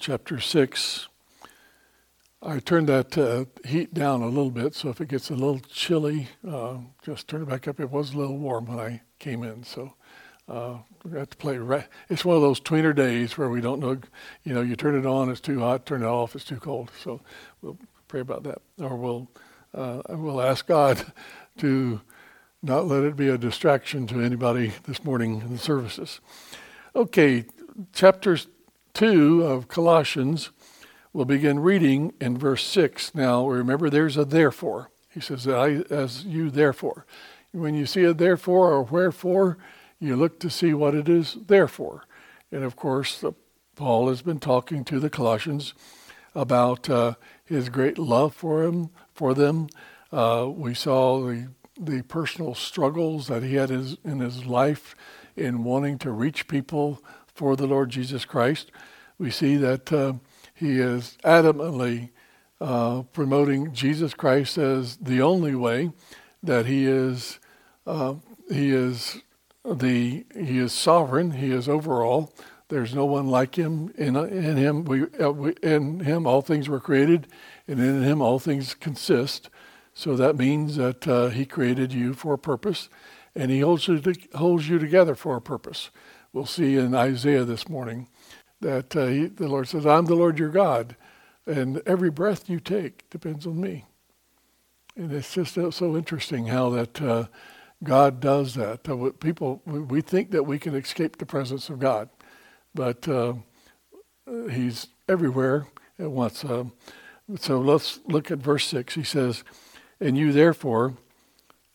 chapter 6. I turned that uh, heat down a little bit, so if it gets a little chilly, uh, just turn it back up. It was a little warm when I came in, so uh, we got to play. It's one of those tweener days where we don't know, you know, you turn it on, it's too hot, turn it off, it's too cold. So we'll pray about that, or we'll uh, we'll ask God to not let it be a distraction to anybody this morning in the services. Okay, chapters 2 of Colossians, we'll begin reading in verse 6. Now, remember, there's a therefore. He says, I, as you therefore. When you see a therefore or wherefore, you look to see what it is therefore. And of course, the, Paul has been talking to the Colossians about uh, his great love for him, for them. Uh, we saw the the personal struggles that he had his, in his life in wanting to reach people for the Lord Jesus Christ. We see that uh, he is adamantly uh, promoting Jesus Christ as the only way, that he is uh, he is the he is sovereign, he is overall. There's no one like him. In in him we, uh, we in him all things were created, and in him all things consist. So that means that uh, He created you for a purpose, and He holds you, to, holds you together for a purpose. We'll see in Isaiah this morning that uh, he, the Lord says, I'm the Lord your God, and every breath you take depends on me. And it's just so interesting how that uh, God does that. People, we think that we can escape the presence of God, but uh, He's everywhere at once. Uh, so let's look at verse 6. He says, and you therefore,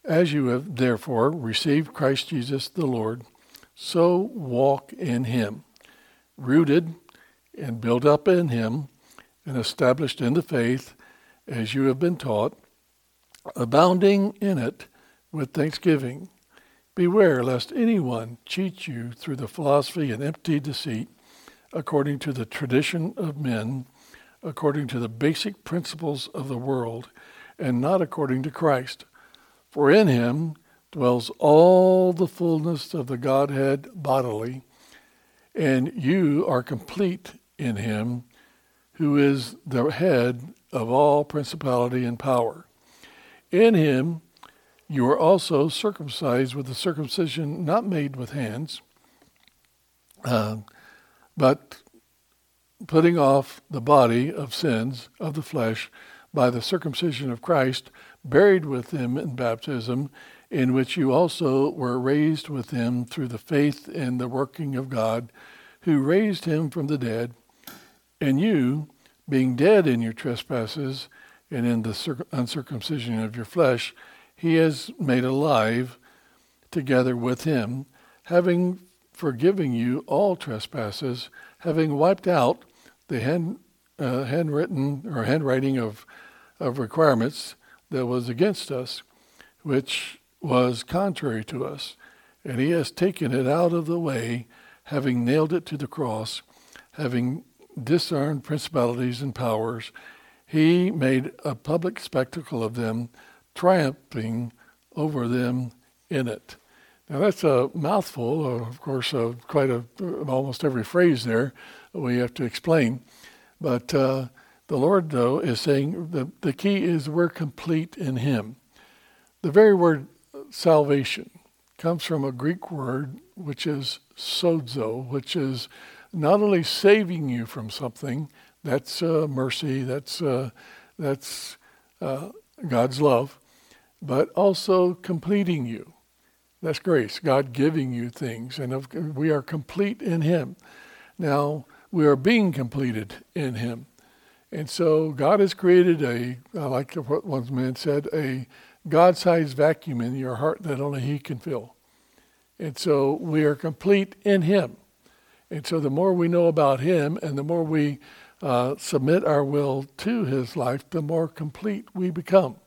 as you have therefore received Christ Jesus the Lord, so walk in him, rooted and built up in him, and established in the faith as you have been taught, abounding in it with thanksgiving. Beware lest anyone cheat you through the philosophy and empty deceit, according to the tradition of men, according to the basic principles of the world and not according to Christ. For in him dwells all the fullness of the Godhead bodily, and you are complete in him, who is the head of all principality and power. In him you are also circumcised with a circumcision not made with hands, uh, but putting off the body of sins of the flesh by the circumcision of Christ, buried with him in baptism, in which you also were raised with him through the faith in the working of God, who raised him from the dead, and you, being dead in your trespasses and in the uncircumcision of your flesh, he has made alive together with him, having forgiven you all trespasses, having wiped out the hand, uh, handwritten or handwriting of of requirements that was against us, which was contrary to us. And he has taken it out of the way, having nailed it to the cross, having disarmed principalities and powers. He made a public spectacle of them, triumphing over them in it. Now that's a mouthful, uh, of course, of quite a uh, almost every phrase there we have to explain, but uh, the Lord, though, is saying the, the key is we're complete in Him. The very word salvation comes from a Greek word which is sozo, which is not only saving you from something, that's uh, mercy, that's, uh, that's uh, God's love, but also completing you. That's grace, God giving you things, and we are complete in Him. Now, we are being completed in Him. And so God has created a, I like what one man said, a God sized vacuum in your heart that only He can fill. And so we are complete in Him. And so the more we know about Him and the more we uh, submit our will to His life, the more complete we become.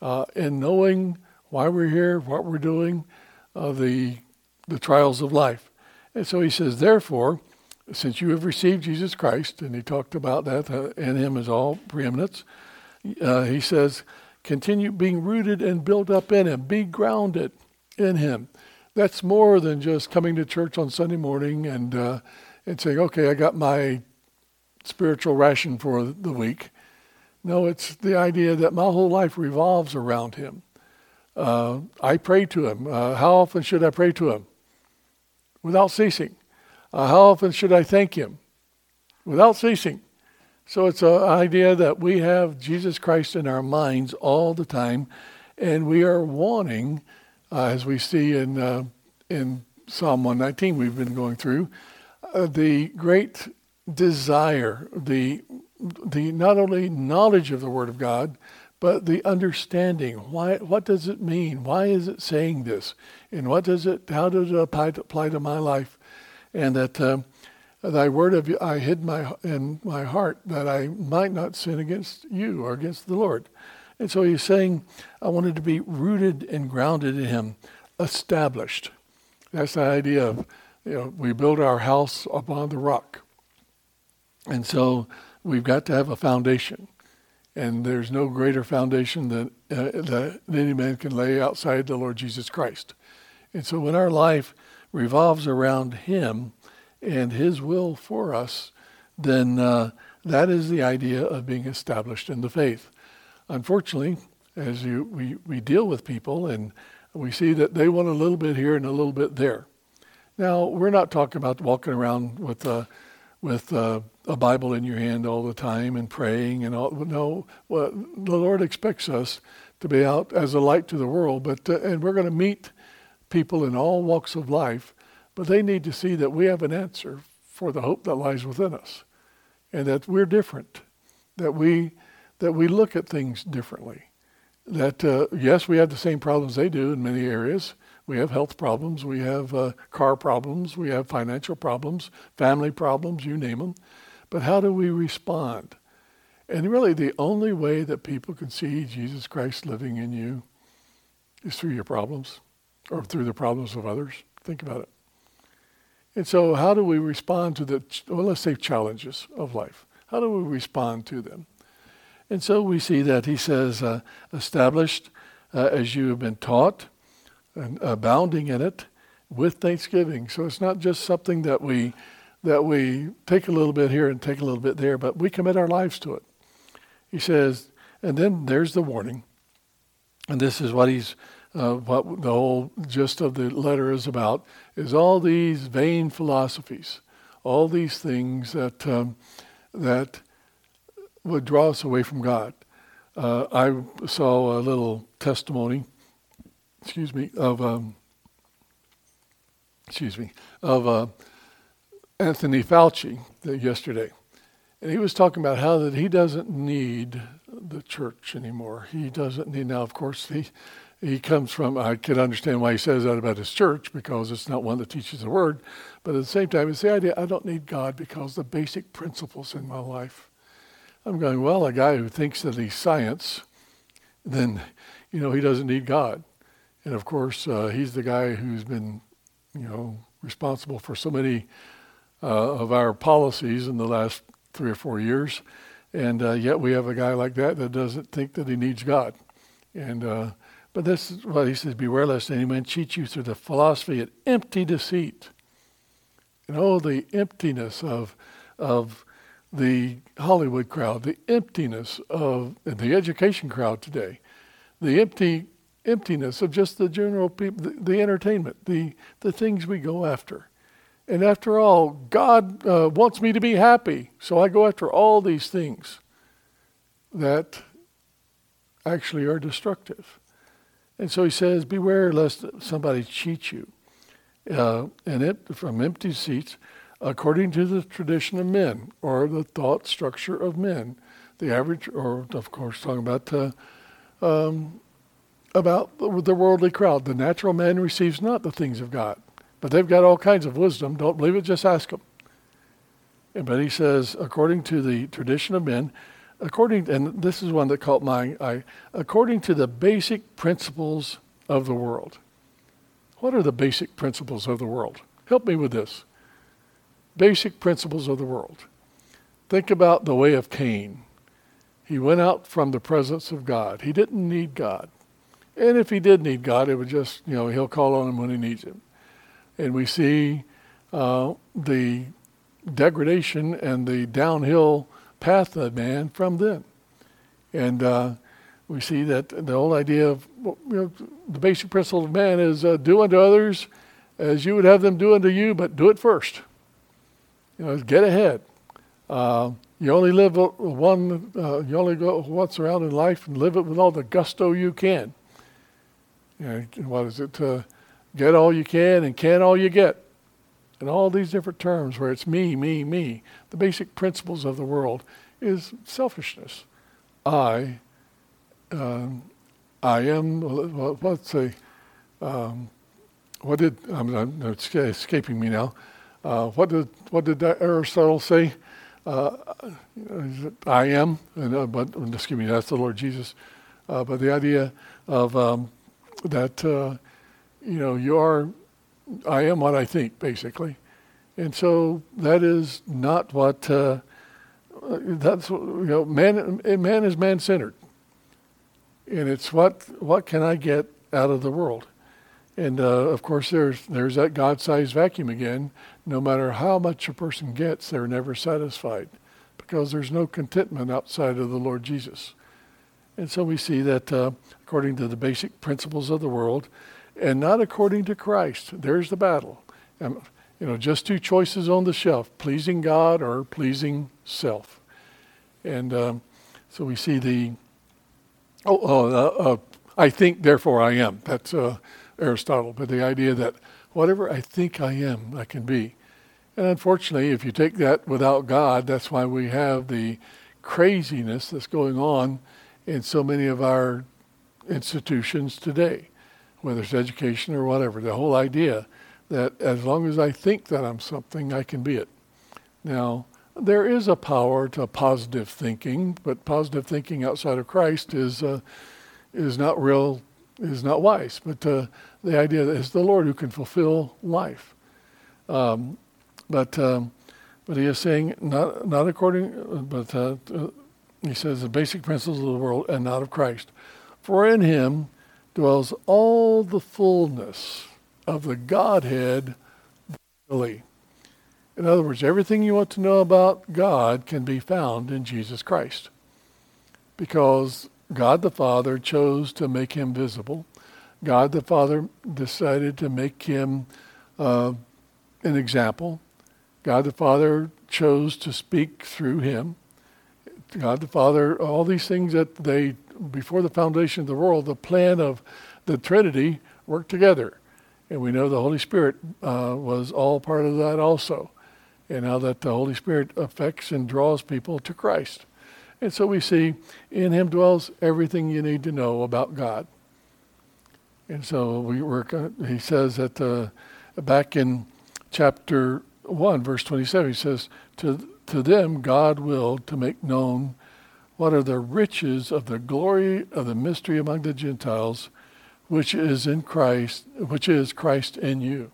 Uh, in knowing why we're here, what we're doing, uh, the, the trials of life. And so He says, therefore, since you have received Jesus Christ, and he talked about that uh, in him as all preeminence, uh, he says, continue being rooted and built up in him, be grounded in him. That's more than just coming to church on Sunday morning and uh, and saying, okay, I got my spiritual ration for the week. No, it's the idea that my whole life revolves around Him. Uh, I pray to Him. Uh, how often should I pray to Him? Without ceasing. Uh, how often should I thank Him? Without ceasing. So it's an idea that we have Jesus Christ in our minds all the time, and we are wanting, uh, as we see in uh, in Psalm 119 we've been going through, uh, the great desire, the the not only knowledge of the Word of God, but the understanding. Why? What does it mean? Why is it saying this? And what does it? How does it apply to, apply to my life? And that um, Thy word have I hid my in my heart that I might not sin against you or against the Lord. And so he's saying, I wanted to be rooted and grounded in Him, established. That's the idea of, you know, we build our house upon the rock. And so we've got to have a foundation. And there's no greater foundation than, uh, that any man can lay outside the Lord Jesus Christ. And so when our life revolves around Him, and His will for us, then uh, that is the idea of being established in the faith. Unfortunately, as you, we, we deal with people and we see that they want a little bit here and a little bit there. Now, we're not talking about walking around with, uh, with uh, a Bible in your hand all the time and praying and all. No, well, the Lord expects us to be out as a light to the world, but uh, and we're going to meet people in all walks of life but they need to see that we have an answer for the hope that lies within us and that we're different, that we, that we look at things differently. That, uh, yes, we have the same problems they do in many areas. We have health problems, we have uh, car problems, we have financial problems, family problems, you name them. But how do we respond? And really, the only way that people can see Jesus Christ living in you is through your problems or through the problems of others. Think about it. And so, how do we respond to the, well, let's say, challenges of life? How do we respond to them? And so we see that he says, uh, established uh, as you have been taught, and abounding in it with thanksgiving. So it's not just something that we that we take a little bit here and take a little bit there, but we commit our lives to it. He says, and then there's the warning. And this is what he's uh, what the whole gist of the letter is about, is all these vain philosophies, all these things that um, that would draw us away from God. Uh, I saw a little testimony, excuse me, of um, excuse me of uh, Anthony Fauci yesterday, and he was talking about how that he doesn't need the church anymore. He doesn't need now. Of course, he he comes from, I can understand why he says that about his church because it's not one that teaches the word. But at the same time, it's the idea I don't need God because the basic principles in my life. I'm going, well, a guy who thinks that he's science, then, you know, he doesn't need God. And of course, uh, he's the guy who's been, you know, responsible for so many uh, of our policies in the last three or four years. And uh, yet we have a guy like that that doesn't think that he needs God. And, uh, but this is what he says Beware lest any man cheat you through the philosophy of empty deceit. And oh, the emptiness of, of the Hollywood crowd, the emptiness of the education crowd today, the empty emptiness of just the general people, the, the entertainment, the, the things we go after. And after all, God uh, wants me to be happy, so I go after all these things that actually are destructive. And so he says, Beware lest somebody cheat you. Uh, and it from empty seats, according to the tradition of men, or the thought structure of men. The average, or of course, talking about uh, um, about the worldly crowd. The natural man receives not the things of God, but they've got all kinds of wisdom. Don't believe it, just ask them. But he says, according to the tradition of men, according, and this is one that caught my eye, according to the basic principles of the world. What are the basic principles of the world? Help me with this. Basic principles of the world. Think about the way of Cain. He went out from the presence of God. He didn't need God. And if he did need God, it would just, you know, he'll call on him when he needs him. And we see uh, the degradation and the downhill path of man from then. And uh, we see that the whole idea of you know, the basic principle of man is uh, do unto others as you would have them do unto you, but do it first. You know, get ahead. Uh, you only live one. Uh, you only go once around in life, and live it with all the gusto you can. You know, what is it? Uh, get all you can and can all you get. And all these different terms where it's me, me, me. The basic principles of the world is selfishness. I, um, I am. Let's say, um, what did I'm, I'm, it's escaping me now. Uh, what did what did Aristotle say? Uh, I am, and, uh, but excuse me, that's the Lord Jesus. Uh, but the idea of um, that, uh, you know, you are, I am what I think, basically, and so that is not what. Uh, that's you know, man. Man is man-centered, and it's what what can I get out of the world. And uh, of course, there's there's that God-sized vacuum again. No matter how much a person gets, they're never satisfied, because there's no contentment outside of the Lord Jesus. And so we see that uh, according to the basic principles of the world, and not according to Christ. There's the battle. And, you know, just two choices on the shelf: pleasing God or pleasing self. And um, so we see the oh, oh uh, uh, I think, therefore I am. That's uh, Aristotle, but the idea that whatever I think I am, I can be. And unfortunately, if you take that without God, that's why we have the craziness that's going on in so many of our institutions today, whether it's education or whatever. The whole idea that as long as I think that I'm something, I can be it. Now, there is a power to positive thinking, but positive thinking outside of Christ is uh, is not real is not wise, but uh, the idea that it's the Lord who can fulfill life. Um, but um, but he is saying not not according, but uh, he says the basic principles of the world and not of Christ. For in him dwells all the fullness of the Godhead bodily. In other words, everything you want to know about God can be found in Jesus Christ. Because God the Father chose to make him visible. God the Father decided to make him uh, an example. God the Father chose to speak through him. God the Father, all these things that they, before the foundation of the world, the plan of the Trinity worked together. And we know the Holy Spirit uh, was all part of that also. And how that the Holy Spirit affects and draws people to Christ. And so we see in him dwells everything you need to know about God. And so we work, he says that uh, back in chapter 1, verse 27, he says, to, to them God willed to make known what are the riches of the glory of the mystery among the Gentiles, which is in Christ, which is Christ in you.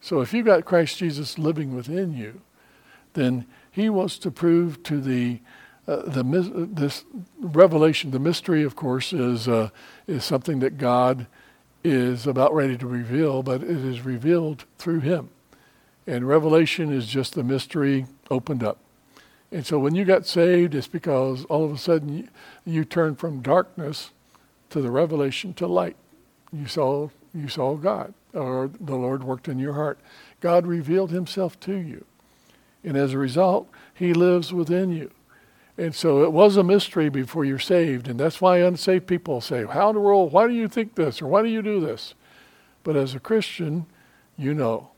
So if you've got Christ Jesus living within you, then he wants to prove to the uh, the this revelation, the mystery, of course, is uh, is something that God is about ready to reveal, but it is revealed through Him, and revelation is just the mystery opened up. And so, when you got saved, it's because all of a sudden you, you turned from darkness to the revelation to light. You saw you saw God, or the Lord worked in your heart. God revealed Himself to you, and as a result, He lives within you. And so it was a mystery before you're saved. And that's why unsaved people say, How in the world, why do you think this? Or why do you do this? But as a Christian, you know.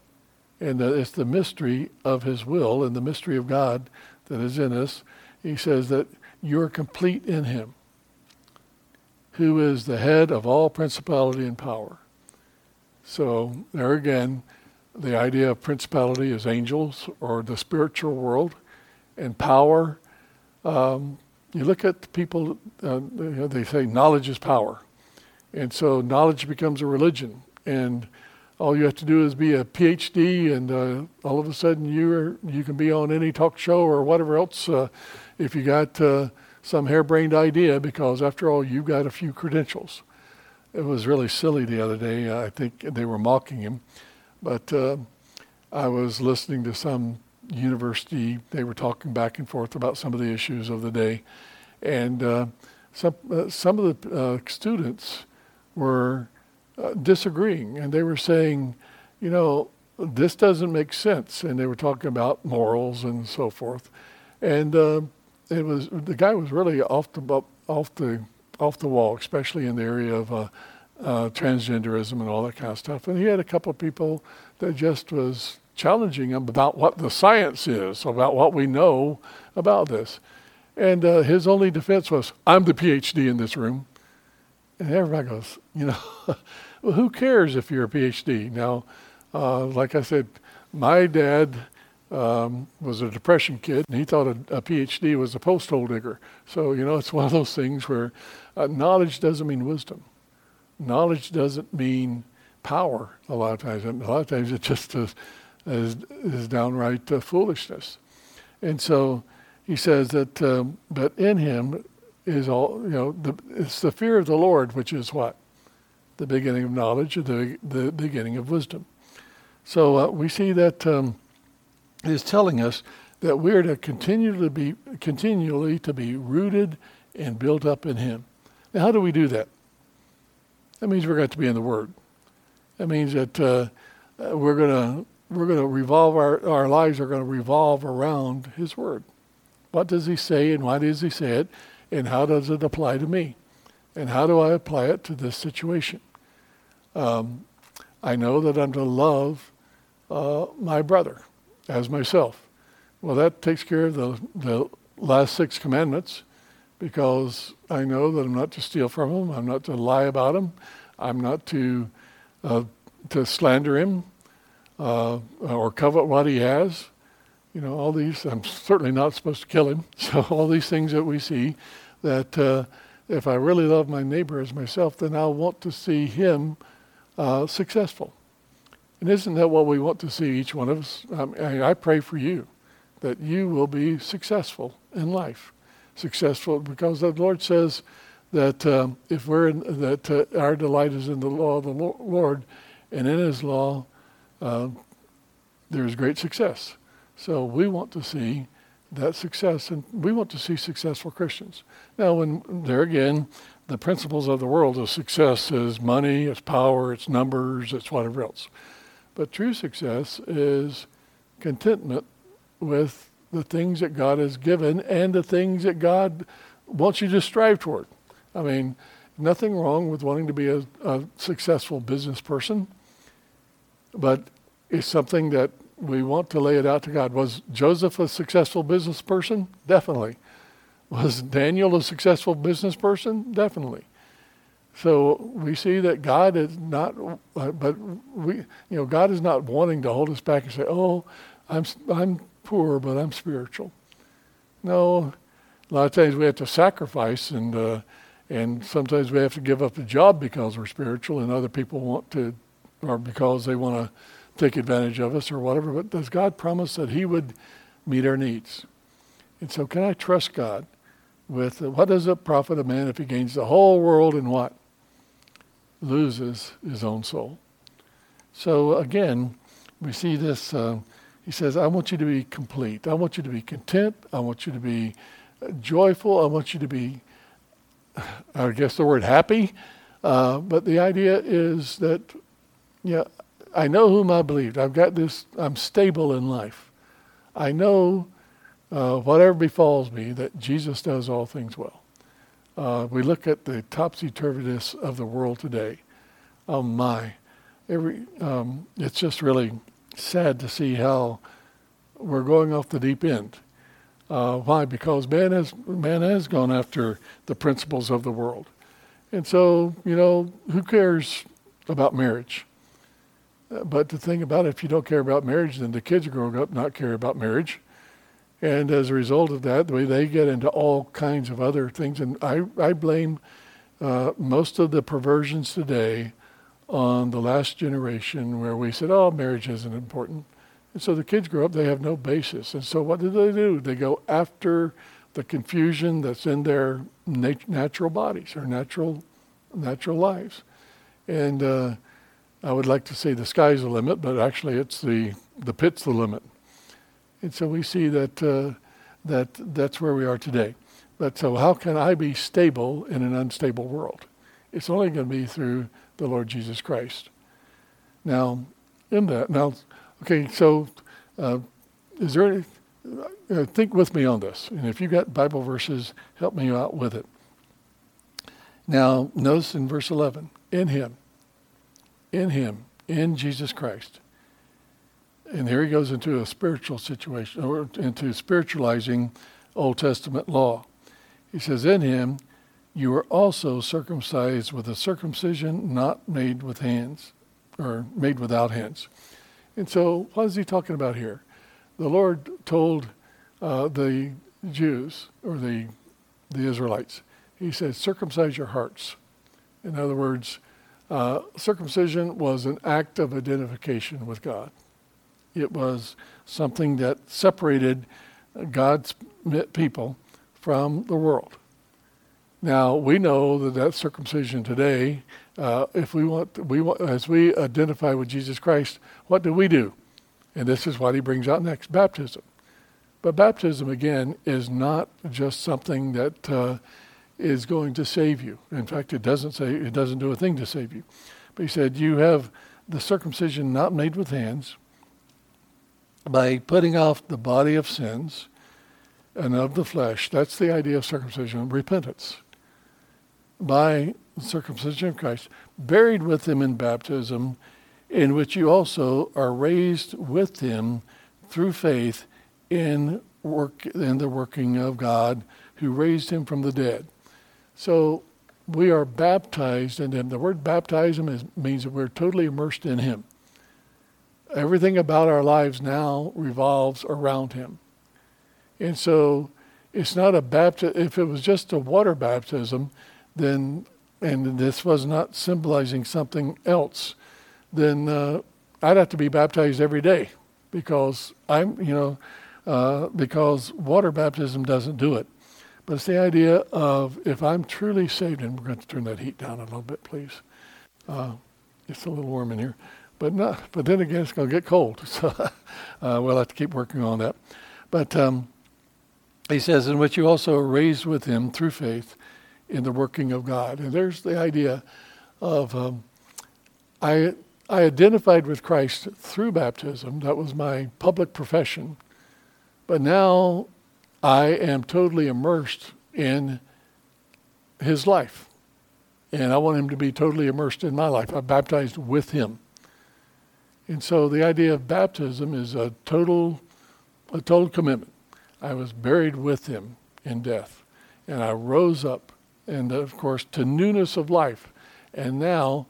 And it's the mystery of His will and the mystery of God that is in us. He says that you're complete in Him, who is the head of all principality and power. So there again, the idea of principality is angels or the spiritual world, and power um, you look at people, uh, they say knowledge is power. And so knowledge becomes a religion. And all you have to do is be a PhD, and uh, all of a sudden you you can be on any talk show or whatever else uh, if you got uh, some harebrained idea, because after all, you've got a few credentials. It was really silly the other day. I think they were mocking him, but uh, I was listening to some university. They were talking back and forth about some of the issues of the day, and uh, some uh, some of the students were disagreeing, and they were saying, you know, this doesn't make sense, and they were talking about morals and so forth, and uh, it was the guy was really off the off the off the wall, especially in the area of uh, uh, transgenderism and all that kind of stuff. And he had a couple of people that just was challenging him about what the science is, about what we know about this. And uh, his only defense was, "I'm the PhD in this room." And everybody goes, you know, well, who cares if you're a PhD? Now, uh, like I said, my dad um, was a depression kid, and he thought a, a, PhD was a post hole digger. So, you know, it's one of those things where uh, knowledge doesn't mean wisdom. Knowledge doesn't mean power a lot of times. And a lot of times it just is, is, is downright uh, foolishness. And so he says that, um, but in him is all, you know, the, it's the fear of the Lord, which is what? The beginning of knowledge, the, the beginning of wisdom. So uh, we see that. Um, is telling us that we are to continue to be continually to be rooted and built up in Him. Now, how do we do that? That means we're going to be in the Word. That means that uh, we're going to we're going to revolve our our lives are going to revolve around His Word. What does He say, and why does He say it, and how does it apply to me, and how do I apply it to this situation? Um, I know that I'm to love uh, my brother as myself. Well, that takes care of the, the last six commandments because I know that I'm not to steal from him, I'm not to lie about him, I'm not to, uh, to slander him uh, or covet what he has. You know, all these, I'm certainly not supposed to kill him. So, all these things that we see that uh, if I really love my neighbor as myself, then I'll want to see him uh, successful. And isn't that what we want to see each one of us? I, I pray for you that you will be successful in life. Successful because the Lord says that um, if we're in, that uh, our delight is in the law of the Lord, and in His law, uh, there is great success. So we want to see that success, and we want to see successful Christians. Now, when there again, the principles of the world of success is money, it's power, it's numbers, it's whatever else. But true success is contentment with the things that God has given and the things that God wants you to strive toward. I mean, nothing wrong with wanting to be a, a successful business person, but it's something that we want to lay it out to God. Was Joseph a successful business person? Definitely. Was Daniel a successful business person? Definitely. So we see that God is not, uh, but we, you know, God is not wanting to hold us back and say, "Oh, I'm I'm poor, but I'm spiritual." No, a lot of times we have to sacrifice, and uh, and sometimes we have to give up a job because we're spiritual, and other people want to, or because they want to take advantage of us or whatever. But does God promise that He would meet our needs? And so, can I trust God with uh, what does it profit a man if he gains the whole world and what? loses his own soul. So again, we see this. Uh, he says, I want you to be complete. I want you to be content. I want you to be joyful. I want you to be, I guess the word happy. Uh, but the idea is that, yeah, I know whom I believed. I've got this, I'm stable in life. I know uh, whatever befalls me that Jesus does all things well. Uh, we look at the topsy-turviness of the world today. Oh my, every um, it's just really sad to see how we're going off the deep end. Uh, why? Because man has man has gone after the principles of the world, and so you know who cares about marriage? Uh, but the thing about it, if you don't care about marriage, then the kids are growing up not care about marriage. And as a result of that, the way they get into all kinds of other things, and I, I blame uh, most of the perversions today on the last generation where we said, oh, marriage isn't important. And so the kids grow up, they have no basis. And so what do they do? They go after the confusion that's in their nat- natural bodies or natural, natural lives. And uh, I would like to say the sky's the limit, but actually it's the, the pit's the limit. And so we see that, uh, that that's where we are today. But so, how can I be stable in an unstable world? It's only going to be through the Lord Jesus Christ. Now, in that, now, okay, so uh, is there any, uh, think with me on this. And if you've got Bible verses, help me out with it. Now, notice in verse 11, in Him, in Him, in Jesus Christ. And here he goes into a spiritual situation, or into spiritualizing Old Testament law. He says, In Him, you are also circumcised with a circumcision not made with hands, or made without hands. And so, what is he talking about here? The Lord told uh, the Jews, or the, the Israelites, He said, circumcise your hearts. In other words, uh, circumcision was an act of identification with God. It was something that separated God's people from the world. Now we know that that circumcision today, uh, if we want, we want, as we identify with Jesus Christ, what do we do? And this is what he brings out next: baptism. But baptism again is not just something that uh, is going to save you. In fact, it doesn't say it doesn't do a thing to save you. But he said you have the circumcision not made with hands by putting off the body of sins and of the flesh. That's the idea of circumcision, repentance. By circumcision of Christ, buried with him in baptism, in which you also are raised with him through faith in work in the working of God who raised him from the dead. So we are baptized in him. The word baptism is, means that we're totally immersed in him. Everything about our lives now revolves around him. And so it's not a baptism. If it was just a water baptism, then, and this was not symbolizing something else, then uh, I'd have to be baptized every day because I'm, you know, uh, because water baptism doesn't do it. But it's the idea of if I'm truly saved, and we're going to turn that heat down a little bit, please. Uh, it's a little warm in here, but not. But then again, it's going to get cold, so uh, we'll have to keep working on that. But um, he says, in which you also are raised with him through faith in the working of God. And there's the idea of um, I I identified with Christ through baptism. That was my public profession. But now I am totally immersed in his life. And I want him to be totally immersed in my life. I'm baptized with him. And so the idea of baptism is a total, a total commitment. I was buried with him in death. And I rose up, and of course, to newness of life. And now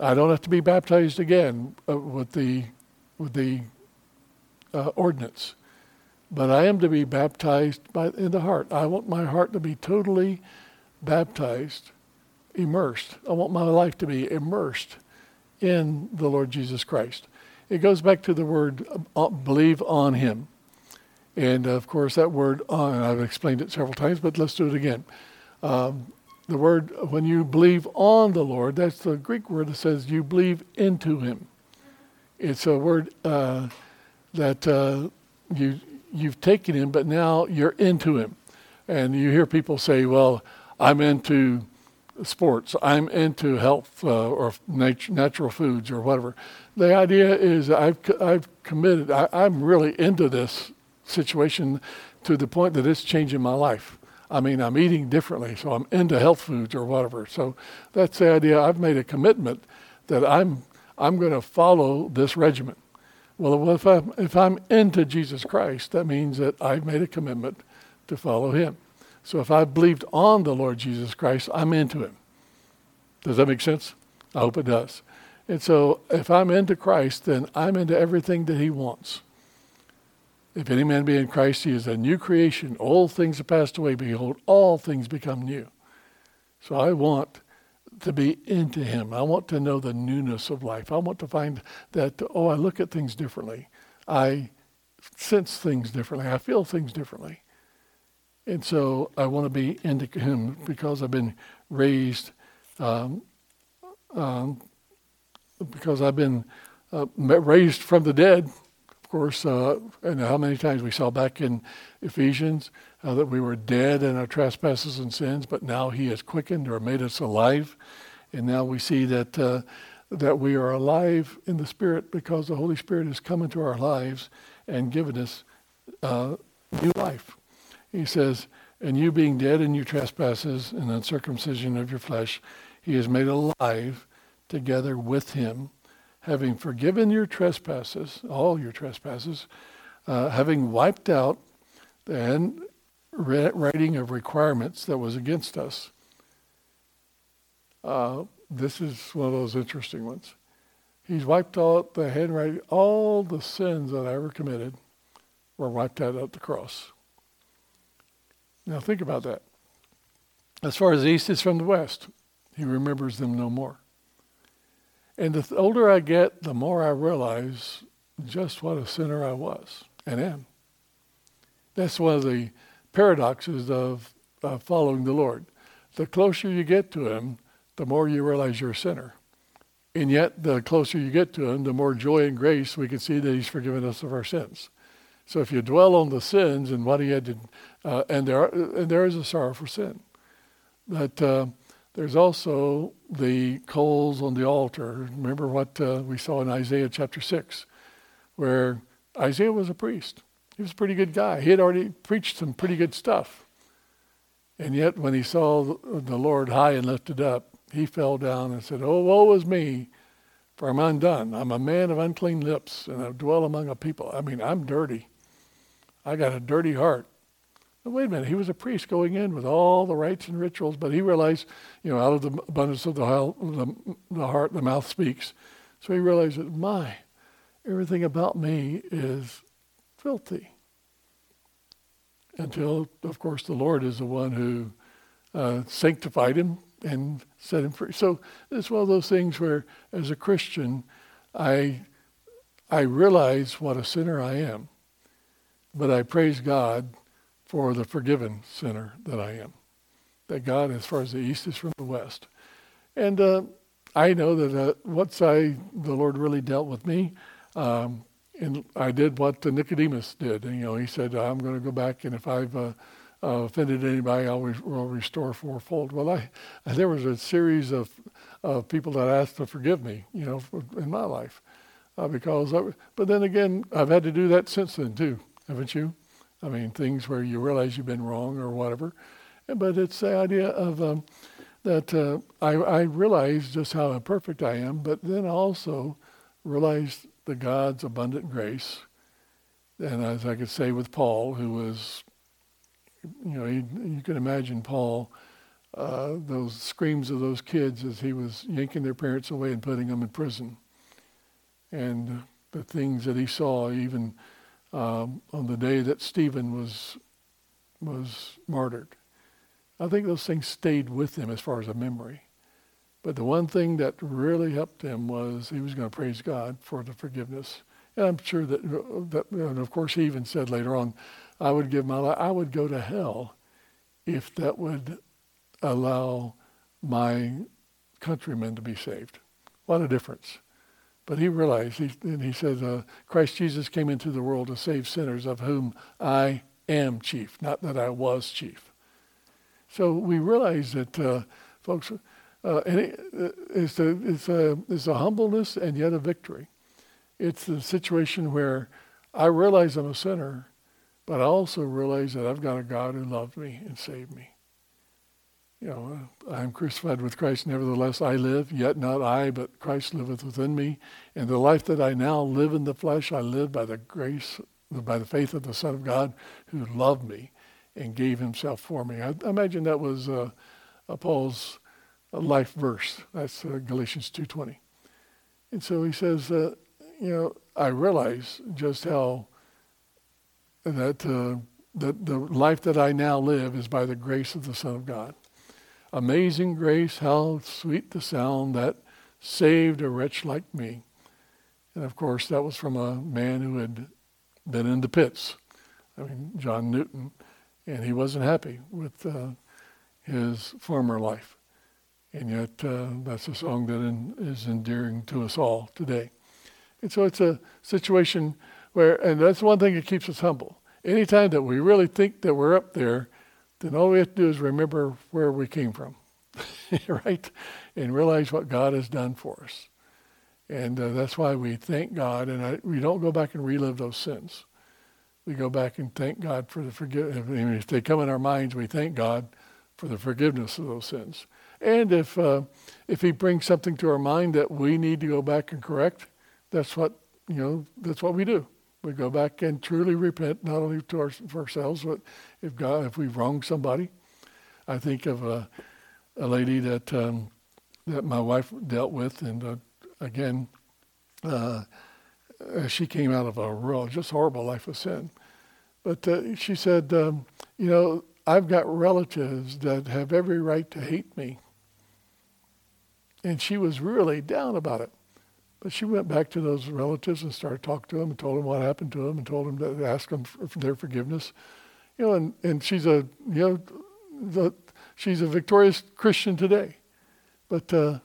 I don't have to be baptized again uh, with the, with the uh, ordinance but I am to be baptized by, in the heart. I want my heart to be totally baptized, immersed. I want my life to be immersed in the Lord Jesus Christ. It goes back to the word uh, believe on Him. And of course, that word on, I've explained it several times, but let's do it again. Um, the word, when you believe on the Lord, that's the Greek word that says you believe into Him. It's a word uh, that uh, you you've taken him, but now you're into him. And you hear people say, well, I'm into sports, I'm into health uh, or nat- natural foods or whatever. The idea is I've, I've committed, I, I'm really into this situation to the point that it's changing my life. I mean, I'm eating differently, so I'm into health foods or whatever. So that's the idea. I've made a commitment that I'm I'm going to follow this regimen. Well, if I'm, if I'm into Jesus Christ, that means that I've made a commitment to follow him. So if I've believed on the Lord Jesus Christ, I'm into him. Does that make sense? I hope it does. And so if I'm into Christ, then I'm into everything that he wants. If any man be in Christ, he is a new creation. Old things have passed away. Behold, all things become new. So I want to be into Him. I want to know the newness of life. I want to find that, oh, I look at things differently. I sense things differently. I feel things differently. And so I want to be into Him because I've been raised, um, um, because I've been uh, raised from the dead. Of course, uh, and how many times we saw back in Ephesians uh, that we were dead in our trespasses and sins, but now He has quickened or made us alive, and now we see that uh, that we are alive in the Spirit because the Holy Spirit has come into our lives and given us uh, new life. He says, "And you being dead in your trespasses and uncircumcision of your flesh, He has made alive together with Him." having forgiven your trespasses, all your trespasses, uh, having wiped out the writing of requirements that was against us. Uh, this is one of those interesting ones. He's wiped out the handwriting, all the sins that I ever committed were wiped out at the cross. Now think about that. As far as the east is from the west, he remembers them no more. And the older I get, the more I realize just what a sinner I was and am. That's one of the paradoxes of uh, following the Lord. The closer you get to Him, the more you realize you're a sinner. And yet, the closer you get to Him, the more joy and grace we can see that He's forgiven us of our sins. So if you dwell on the sins and what He had to, uh, and there, are, and there is a sorrow for sin, but uh, there's also the coals on the altar. Remember what uh, we saw in Isaiah chapter 6, where Isaiah was a priest. He was a pretty good guy. He had already preached some pretty good stuff. And yet, when he saw the Lord high and lifted up, he fell down and said, Oh, woe is me, for I'm undone. I'm a man of unclean lips, and I dwell among a people. I mean, I'm dirty. I got a dirty heart. But wait a minute, he was a priest going in with all the rites and rituals, but he realized, you know, out of the abundance of the, the heart, the mouth speaks. So he realized that, my, everything about me is filthy. Until, of course, the Lord is the one who uh, sanctified him and set him free. So it's one of those things where, as a Christian, I, I realize what a sinner I am, but I praise God for the forgiven sinner that I am. That God, as far as the east is from the west. And uh, I know that uh, once I, the Lord really dealt with me, um, and I did what Nicodemus did. And, you know, he said, I'm going to go back, and if I've uh, uh, offended anybody, I'll re- will restore fourfold. Well, I, there was a series of, of people that asked to forgive me, you know, for, in my life. Uh, because, I, but then again, I've had to do that since then too, haven't you? I mean, things where you realize you've been wrong or whatever. But it's the idea of um, that uh, I, I realize just how imperfect I am, but then also realize the God's abundant grace. And as I could say with Paul, who was, you know, he, you can imagine Paul, uh, those screams of those kids as he was yanking their parents away and putting them in prison. And the things that he saw, even um, on the day that Stephen was was martyred. I think those things stayed with him as far as a memory. But the one thing that really helped him was he was going to praise God for the forgiveness. And I'm sure that, that and of course, he even said later on, I would give my life, I would go to hell if that would allow my countrymen to be saved. What a difference. But he realized, he, and he said, uh, Christ Jesus came into the world to save sinners, of whom I am chief, not that I was chief. So we realize that, uh, folks, uh, and it, uh, it's, a, it's, a, it's a humbleness and yet a victory. It's a situation where I realize I'm a sinner, but I also realize that I've got a God who loved me and saved me you know, I am crucified with Christ, nevertheless I live, yet not I, but Christ liveth within me. And the life that I now live in the flesh, I live by the grace, by the faith of the Son of God who loved me and gave himself for me. I imagine that was uh, Paul's life verse. That's uh, Galatians 2.20. And so he says, uh, you know, I realize just how that, uh, that the life that I now live is by the grace of the Son of God. Amazing grace, how sweet the sound that saved a wretch like me. And of course, that was from a man who had been in the pits. I mean, John Newton. And he wasn't happy with uh, his former life. And yet, uh, that's a song that in, is endearing to us all today. And so it's a situation where, and that's one thing that keeps us humble. Anytime that we really think that we're up there, then all we have to do is remember where we came from, right? And realize what God has done for us. And uh, that's why we thank God, and I, we don't go back and relive those sins. We go back and thank God for the forgiveness. I mean, if they come in our minds, we thank God for the forgiveness of those sins. And if uh, if He brings something to our mind that we need to go back and correct, that's what you know. That's what we do. We go back and truly repent, not only to our, for ourselves, but if God, if we've wronged somebody. I think of a, a lady that um, that my wife dealt with, and uh, again, uh, she came out of a real, just horrible life of sin. But uh, she said, um, you know, I've got relatives that have every right to hate me. And she was really down about it. But she went back to those relatives and started talking to them and told them what happened to them and told them to ask them for, their forgiveness. You know, and, and she's a, you know, the, she's a victorious Christian today. But, uh,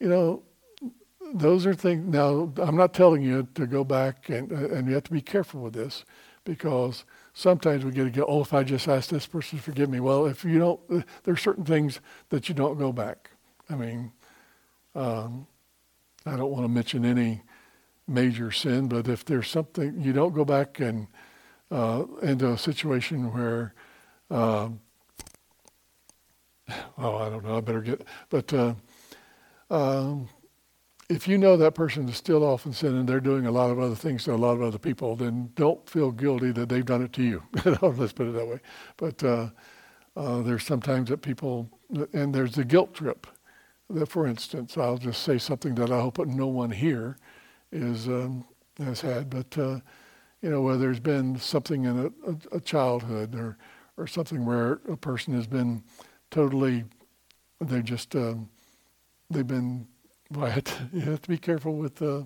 you know, those are things. Now, I'm not telling you to go back and, and you have to be careful with this because sometimes we get to go, oh, if I just ask this person to forgive me. Well, if you don't, there are certain things that you don't go back. I mean, um, I don't want to mention any major sin, but if there's something, you don't go back and uh, into a situation where, uh, oh, I don't know, I better get, but uh, um, if you know that person is still off in sin and they're doing a lot of other things to a lot of other people, then don't feel guilty that they've done it to you. Let's put it that way. But uh, uh, there's sometimes that people, and there's the guilt trip that, for instance, I'll just say something that I hope no one here is um, has had, but uh, you know, where there's been something in a, a, a, childhood or or something where a person has been totally, they just um, they've been. Well, you have to be careful with uh,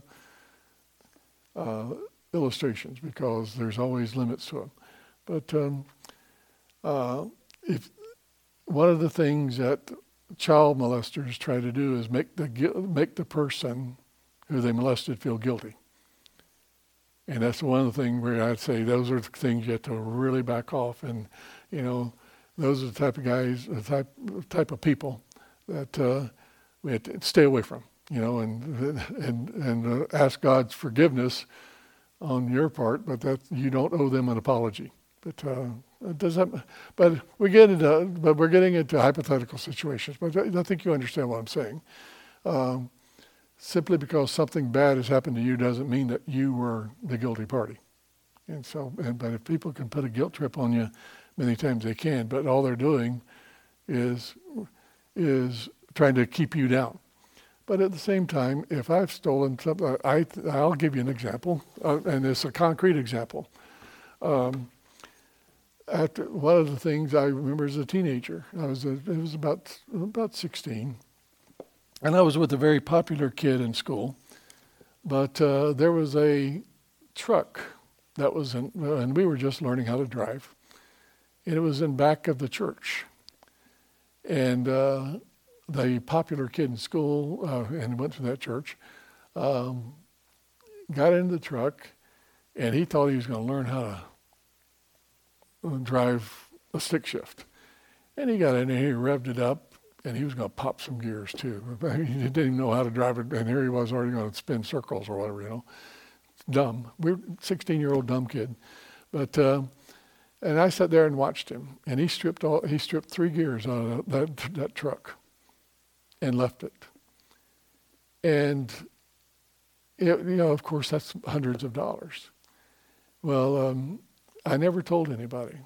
uh, illustrations because there's always limits to them. But um, uh, if one of the things that child molesters try to do is make the make the person who they molested feel guilty. And that's one things where I'd say those are the things you have to really back off. And you know, those are the type of guys, the type type of people that uh, we have to stay away from. You know, and and and uh, ask God's forgiveness on your part, but that you don't owe them an apology. But uh, does that, but we get into, but we're getting into hypothetical situations. But I think you understand what I'm saying. Um, simply because something bad has happened to you doesn't mean that you were the guilty party. And so, and, but if people can put a guilt trip on you, many times they can. But all they're doing is is trying to keep you down. But at the same time, if I've stolen something, I, I'll give you an example, uh, and it's a concrete example. Um, after one of the things I remember as a teenager, I was a, it was about about 16, and I was with a very popular kid in school, but uh, there was a truck that was in, and we were just learning how to drive, and it was in back of the church, and uh, the popular kid in school uh, and went to that church, um, got into the truck, and he thought he was going to learn how to drive a stick shift. And he got in there, he revved it up, and he was going to pop some gears too. He didn't even know how to drive it, and here he was already going to spin circles or whatever, you know. Dumb. We're 16 year old dumb kid. But, uh, and I sat there and watched him, and he stripped all, he stripped three gears out of that, that truck and left it. And, it, you know, of course, that's hundreds of dollars. Well, um, I never told anybody.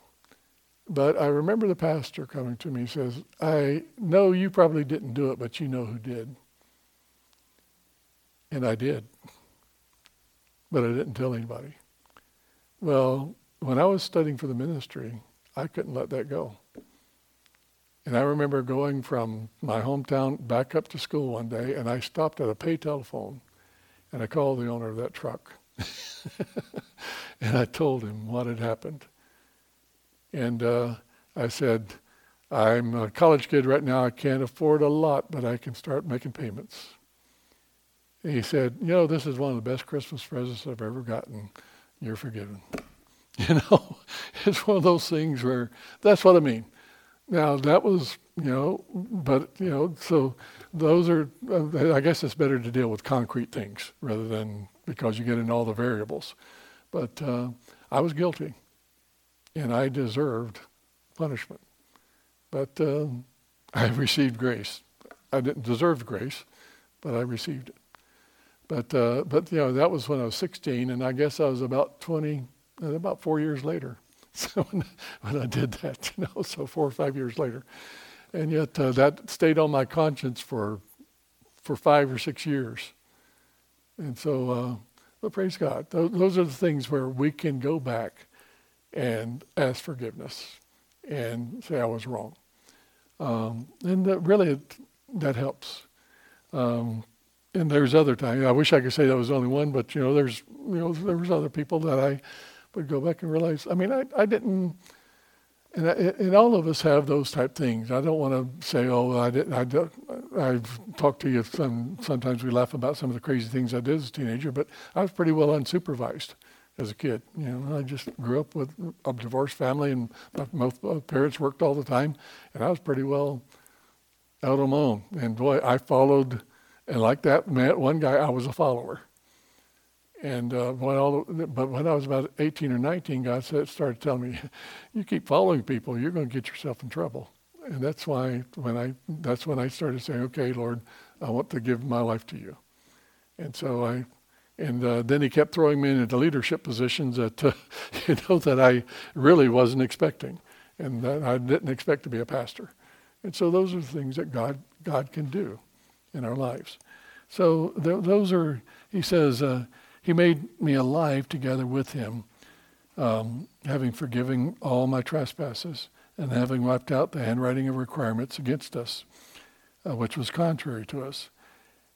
But I remember the pastor coming to me and says, I know you probably didn't do it, but you know who did. And I did. But I didn't tell anybody. Well, when I was studying for the ministry, I couldn't let that go. And I remember going from my hometown back up to school one day, and I stopped at a pay telephone, and I called the owner of that truck. and I told him what had happened. And uh, I said, I'm a college kid right now. I can't afford a lot, but I can start making payments. And he said, You know, this is one of the best Christmas presents I've ever gotten. you're forgiven. You know, it's one of those things where that's what I mean. Now that was, you know, but you know, so those are. Uh, I guess it's better to deal with concrete things rather than because you get in all the variables. But uh, I was guilty, and I deserved punishment. But uh, I received grace. I didn't deserve grace, but I received it. But uh, but you know that was when I was 16, and I guess I was about 20, uh, about four years later. So when, when I did that, you know, so four or five years later, and yet uh, that stayed on my conscience for for five or six years. And so, uh, but praise God, those, those are the things where we can go back and ask forgiveness and say I was wrong. Um, and that really, that helps. Um, and there's other times. I wish I could say that was only one, but you know, there's you know, there was other people that I would go back and realize. I mean, I, I didn't. And, I, and all of us have those type things. I don't want to say, oh, I didn't, I I've talked to you. Some, sometimes we laugh about some of the crazy things I did as a teenager, but I was pretty well unsupervised as a kid. You know, I just grew up with a divorced family, and both parents worked all the time, and I was pretty well out on my own. And boy, I followed and like that one guy, I was a follower. And uh, when all, but when I was about 18 or 19, God said, started telling me, "You keep following people, you're going to get yourself in trouble." And that's why when I that's when I started saying, "Okay, Lord, I want to give my life to you." And so I, and uh, then He kept throwing me into leadership positions that uh, you know that I really wasn't expecting, and that I didn't expect to be a pastor. And so those are the things that God God can do in our lives. So th- those are, he says, uh, he made me alive together with him, um, having forgiven all my trespasses and having wiped out the handwriting of requirements against us, uh, which was contrary to us.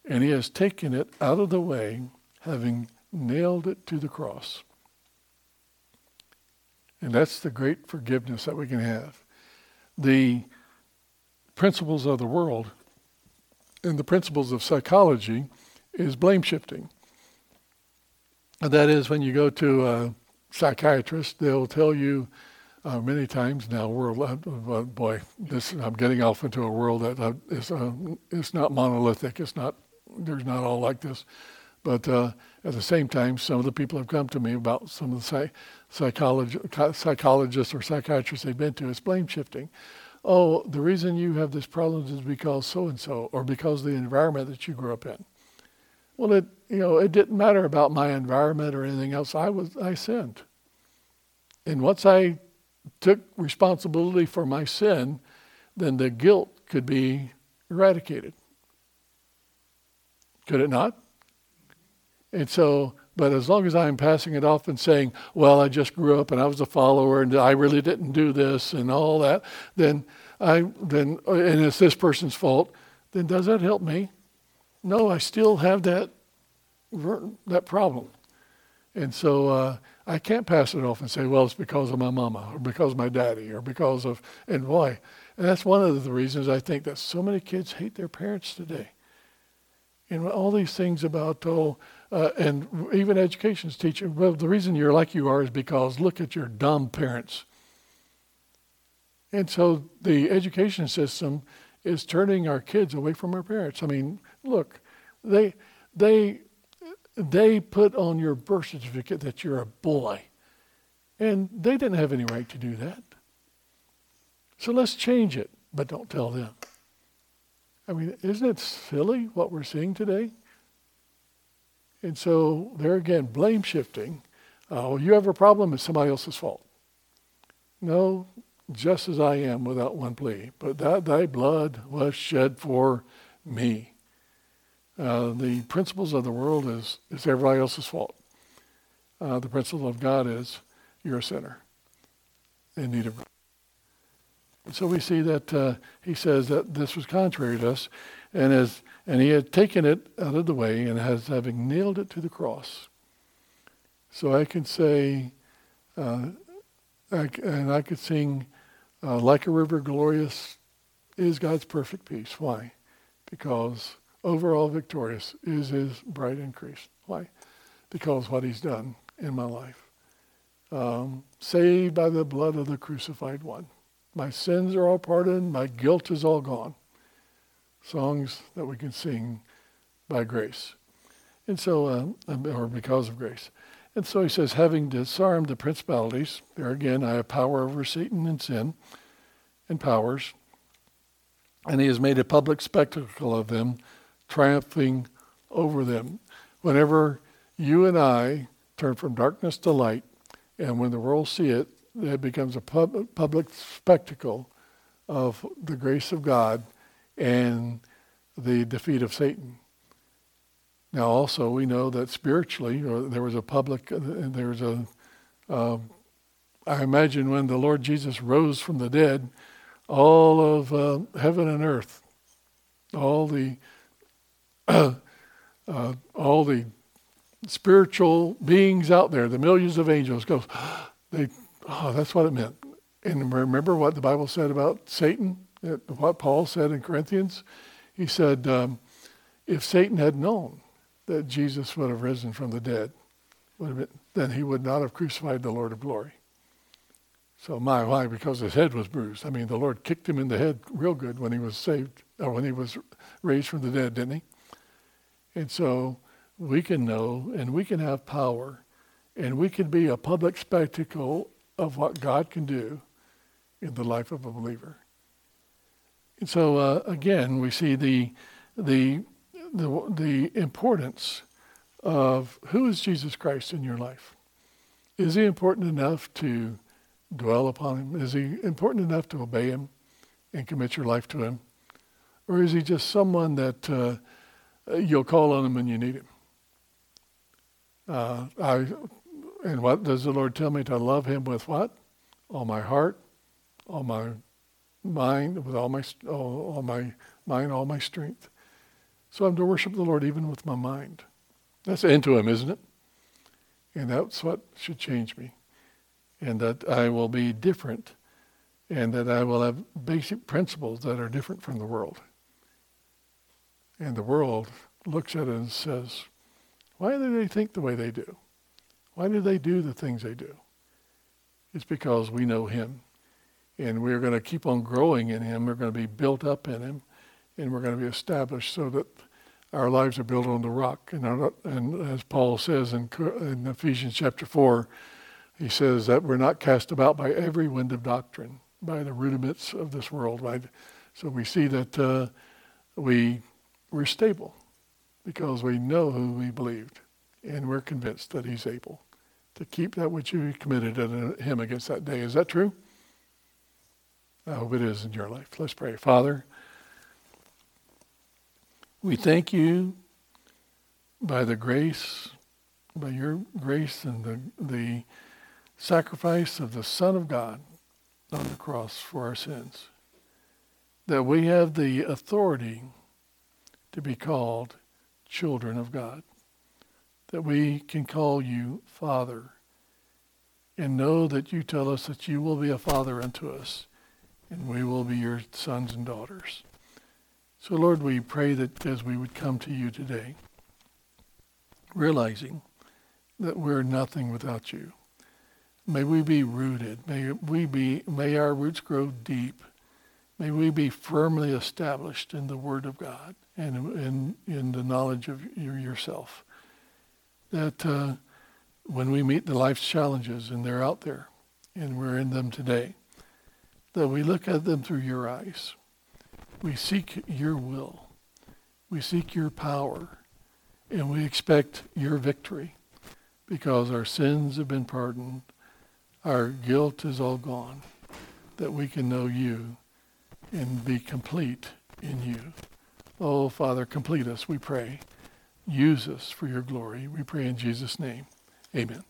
And he has taken it out of the way, having nailed it to the cross. And that's the great forgiveness that we can have. The principles of the world and the principles of psychology is blame shifting. And that is when you go to a psychiatrist, they'll tell you uh, many times now, world, uh, boy, this I'm getting off into a world that uh, is uh, it's not monolithic. It's not there's not all like this, but uh, at the same time, some of the people have come to me about some of the psych- psycholog- psychologists or psychiatrists they've been to. It's blame shifting oh, the reason you have this problem is because so and so, or because the environment that you grew up in. Well, it you know it didn't matter about my environment or anything else. I was I sinned, and once I took responsibility for my sin, then the guilt could be eradicated. Could it not? And so but as long as I'm passing it off and saying, well, I just grew up and I was a follower and I really didn't do this and all that, then I then and it's this person's fault, then does that help me? No, I still have that that problem. And so uh, I can't pass it off and say, well, it's because of my mama or because of my daddy or because of, and why? And that's one of the reasons I think that so many kids hate their parents today. And all these things about, oh, uh, and even education's teaching, well, the reason you're like you are is because look at your dumb parents. And so the education system is turning our kids away from our parents. I mean, look, they, they, they put on your birth certificate that you're a boy. And they didn't have any right to do that. So let's change it, but don't tell them. I mean, isn't it silly what we're seeing today? And so there again, blame shifting. Uh, you have a problem, it's somebody else's fault. No, just as I am without one plea. But that thy blood was shed for me. Uh, the principles of the world is, is everybody else's fault. Uh, the principle of God is you're a sinner in need of And so we see that uh, he says that this was contrary to us, and as and he had taken it out of the way and has having nailed it to the cross. So I can say, uh, I, and I could sing, uh, like a river glorious is God's perfect peace. Why? Because overall victorious is his bright increase. Why? Because what he's done in my life. um, saved by the blood of the crucified one. My sins are all pardoned. My guilt is all gone. Songs that we can sing by grace. And so, uh, or because of grace. And so he says, having disarmed the principalities, there again, I have power over Satan and sin and powers, and he has made a public spectacle of them, triumphing over them. Whenever you and I turn from darkness to light, and when the world see it, it becomes a pub- public spectacle of the grace of God and the defeat of Satan. Now, also, we know that spiritually, there was a public, uh, there was a. Uh, I imagine when the Lord Jesus rose from the dead, all of uh, heaven and earth, all the, uh, all the spiritual beings out there, the millions of angels, goes, they, oh, that's what it meant. And remember what the Bible said about Satan, what Paul said in Corinthians? He said, um, if Satan had known that Jesus would have risen from the dead, been, then he would not have crucified the Lord of glory. So my, why? Because his head was bruised. I mean, the Lord kicked him in the head real good when he was saved, or when he was raised from the dead, didn't he? And so we can know and we can have power and we can be a public spectacle of what God can do in the life of a believer. And so uh, again, we see the, the, the, the importance of who is Jesus Christ in your life. Is he important enough to dwell upon him? Is he important enough to obey him and commit your life to him? Or is he just someone that uh, you'll call on him when you need him? Uh, I, and what does the Lord tell me to love Him with what? All my heart, all my mind, with all my all, all my mind, all my strength. So I'm to worship the Lord even with my mind. That's into Him, isn't it? And that's what should change me, and that I will be different, and that I will have basic principles that are different from the world. And the world looks at it and says, why do they think the way they do? Why do they do the things they do? It's because we know Him. And we're going to keep on growing in Him. We're going to be built up in Him. And we're going to be established so that our lives are built on the rock. And, our, and as Paul says in, in Ephesians chapter 4, he says that we're not cast about by every wind of doctrine, by the rudiments of this world. Right? So we see that uh, we, we're stable because we know who we believed, and we're convinced that he's able to keep that which you committed to uh, him against that day. Is that true? I hope it is in your life. Let's pray. Father, we thank you by the grace, by your grace and the, the sacrifice of the Son of God on the cross for our sins, that we have the authority to be called children of God. That we can call you Father and know that you tell us that you will be a Father unto us and we will be your sons and daughters. So, Lord, we pray that as we would come to you today, realizing that we're nothing without you, may we be rooted. May we be, may our roots grow deep. May we be firmly established in the Word of God and in, in the knowledge of yourself. That uh, when we meet the life's challenges and they're out there and we're in them today, that we look at them through your eyes. We seek your will. We seek your power. And we expect your victory because our sins have been pardoned. Our guilt is all gone. That we can know you and be complete in you. Oh, Father, complete us, we pray. Use us for your glory. We pray in Jesus' name. Amen.